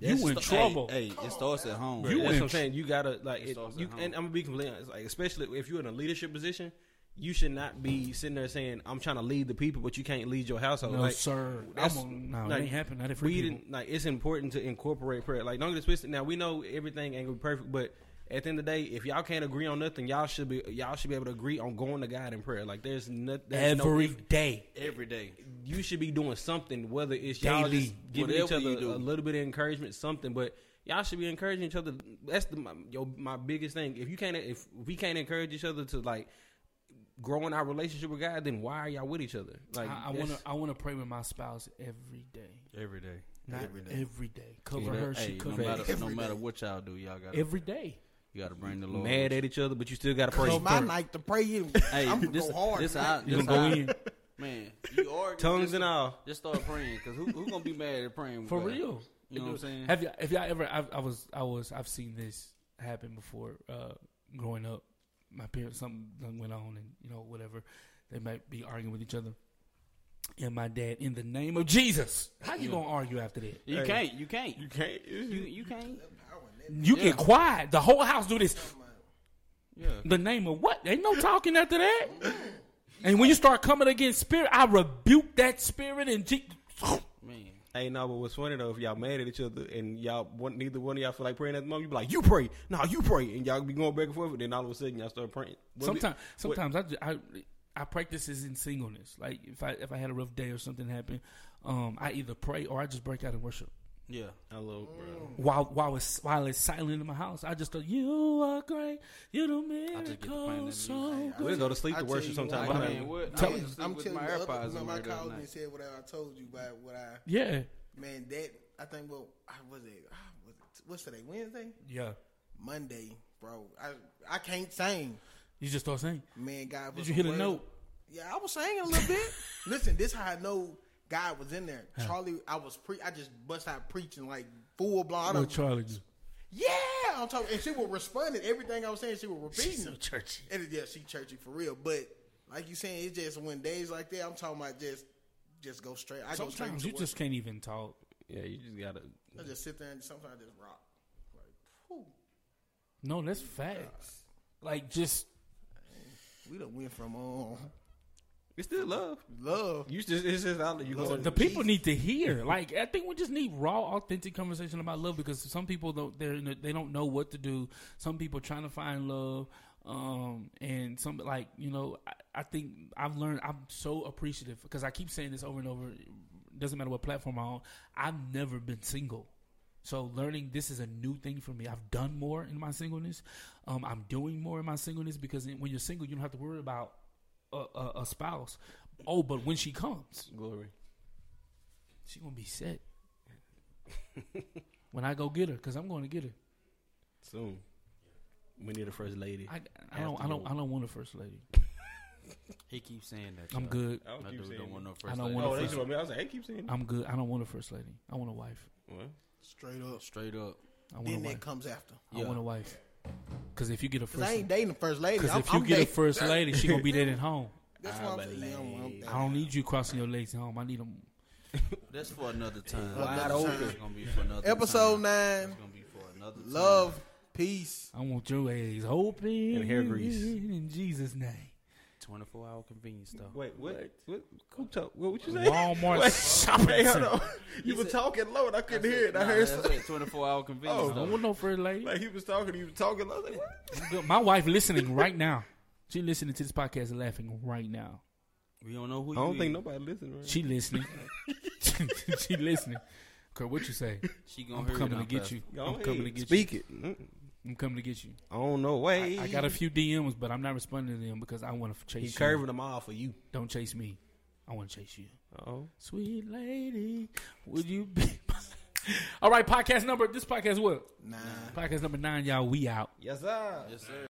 you That's in sta- trouble. Hey, hey, it starts at home. You That's in what I'm saying. You gotta like, It it, starts you, at home. and I'm gonna be completely honest. Like, especially if you're in a leadership position, you should not be sitting there saying, "I'm trying to lead the people," but you can't lead your household. no, like, sir. that's- I'm on, no, like, it ain't happening. Not for we people. didn't like. It's important to incorporate prayer. Like, don't get it twisted. Now we know everything ain't gonna be perfect, but at the end of the day, if y'all can't agree on nothing, y'all should be y'all should be able to agree on going to God in prayer. Like, there's no, there's no Every if- day. Every day. you should be doing something, whether it's y'all Daily. just giving each other a little bit of encouragement, something. But y'all should be encouraging each other. That's the my, yo, my biggest thing. If you can't, if we can't encourage each other to like grow in our relationship with God, then why are y'all with each other? Like, I, I want to. I want to pray with my spouse every day. Every day. Not Every every day. day. Cover Yeah, her. hey, she no cover matter, Every no day. matter what y'all do, y'all got every day. You got to bring the Lord. mad at each other, but you still got to pray. So my night to pray you. Hey, I'm gonna this, go hard. this how, You this gonna go in Man, you argue. Tongues just, and all. Just start praying, because who, who gonna be mad at praying for God? real? You know what I'm saying? Have you? If y'all ever? I've, I was. I was. I've seen this happen before. Uh, growing up, my parents something went on, and you know whatever. They might be arguing with each other. And my dad, in the name of Jesus, how you gonna argue after that? You Hey. can't. You can't. You can't. You you can't. You Yeah. get quiet. The whole house do this. Yeah. The name of what? Ain't no talking after that. And when you start coming against spirit, I rebuke that spirit and Je- Man. Hey, no, but what's funny though, if y'all mad at each other and y'all one, neither one of y'all feel like praying at the moment, you be like, "You pray, no, you pray," and y'all be going back and forth, and then all of a sudden y'all start praying. What we- sometimes sometimes I, ju- I I practice this in singleness. Like if I if I had a rough day or something happen, um, I either pray or I just break out in worship. Yeah. I love, bro. While while it's while it's silent in my house, I just go, "You are great, you do just get to playing that miracles music. so Hey, good." We'll go to sleep I to worship you sometime. what, I'm man, like, what? Tell I me- used to sleep I'm with telling my you, the AirPods other, in remember I there the other called and said what I told you about what I Yeah, man that I think what I was it ah, was it what's today Wednesday yeah. Monday bro I I can't sing You just start saying. man God Did you some hit a note? yeah I was singing a little bit listen this how I know God was in there Charlie I was pre I just bust out preaching like full blown What Charlie do? yeah I'm talking and she was responding to everything I was saying she was repeating it. churchy. And yeah, she churchy for real. But like you saying, it's just when days like that, I'm talking about just just go straight. I go straight Sometimes you work. just can't even talk. yeah, you just gotta. I just sit there and sometimes I just rock. Like, whew, No, that's facts. Like just we done went from um, It's still love. love. You just it's just out there. You Love. going the people need to hear. Like I think we just need raw, authentic conversation about love because some people don't they're in a, they don't know what to do. Some people trying to find love, um, and some like you know I, I think I've learned I'm so appreciative because I keep saying this over and over. Doesn't matter what platform I'm on. I've never been single. So learning this is a new thing for me. I've done more in my singleness. Um, I'm doing more in my singleness because when you're single, you don't have to worry about a, a, a spouse. Oh, but when she comes, glory. she gonna be set when I go get her, cause I'm going to get her. Soon. We need a first lady. I, I don't I don't I don't want a first lady. He keeps saying that. I'm y'all. good. I don't My keep dude saying don't want no it. first I don't lady. want Oh, a first- told me. I was like, hey, keep saying. it. I'm good. I don't want a first lady. I want a wife. Well, Straight up. Straight up. I want Then a that wife. comes after. I want a wife. Cause if you get a first, I ain't dating the first lady. cause if you I'm get a first lady, she gonna be dead at home. That's I what I'm saying. I'm- I'm- I don't need you crossing your legs at home. I need them. That's for another time. Wide That's open. gonna be for another Episode time. nine. It's gonna be for another time. Love, peace. I want your eggs open And hair grease. in Jesus' name. 24 hour convenience store. wait, what? What? Who talk? What? What you say? Walmart Wait, shopping Hey, hold on. You were talking low, and I couldn't hear it. I heard something. 24 hour convenience Oh, I don't store. want no first lady. Like he was talking, he was talking. I was like, what? My wife listening right now. She listening to this podcast and laughing right now. We don't know who I don't think is. nobody listening. Right? She listening. she listening. Kurt, what you say? She gonna I'm hear coming to get you. Go I'm ahead, coming to get Speak you. Speak it. Mm. I'm coming to get you. On no way. I, I got a few DMs, but I'm not responding to them because I want to chase He you. curving them all for you. Don't chase me. I want to chase you. Oh, Sweet lady, would you be? All right, podcast number. This podcast what? Nah. Podcast number nine, y'all. We out. yes sir. Yes, sir.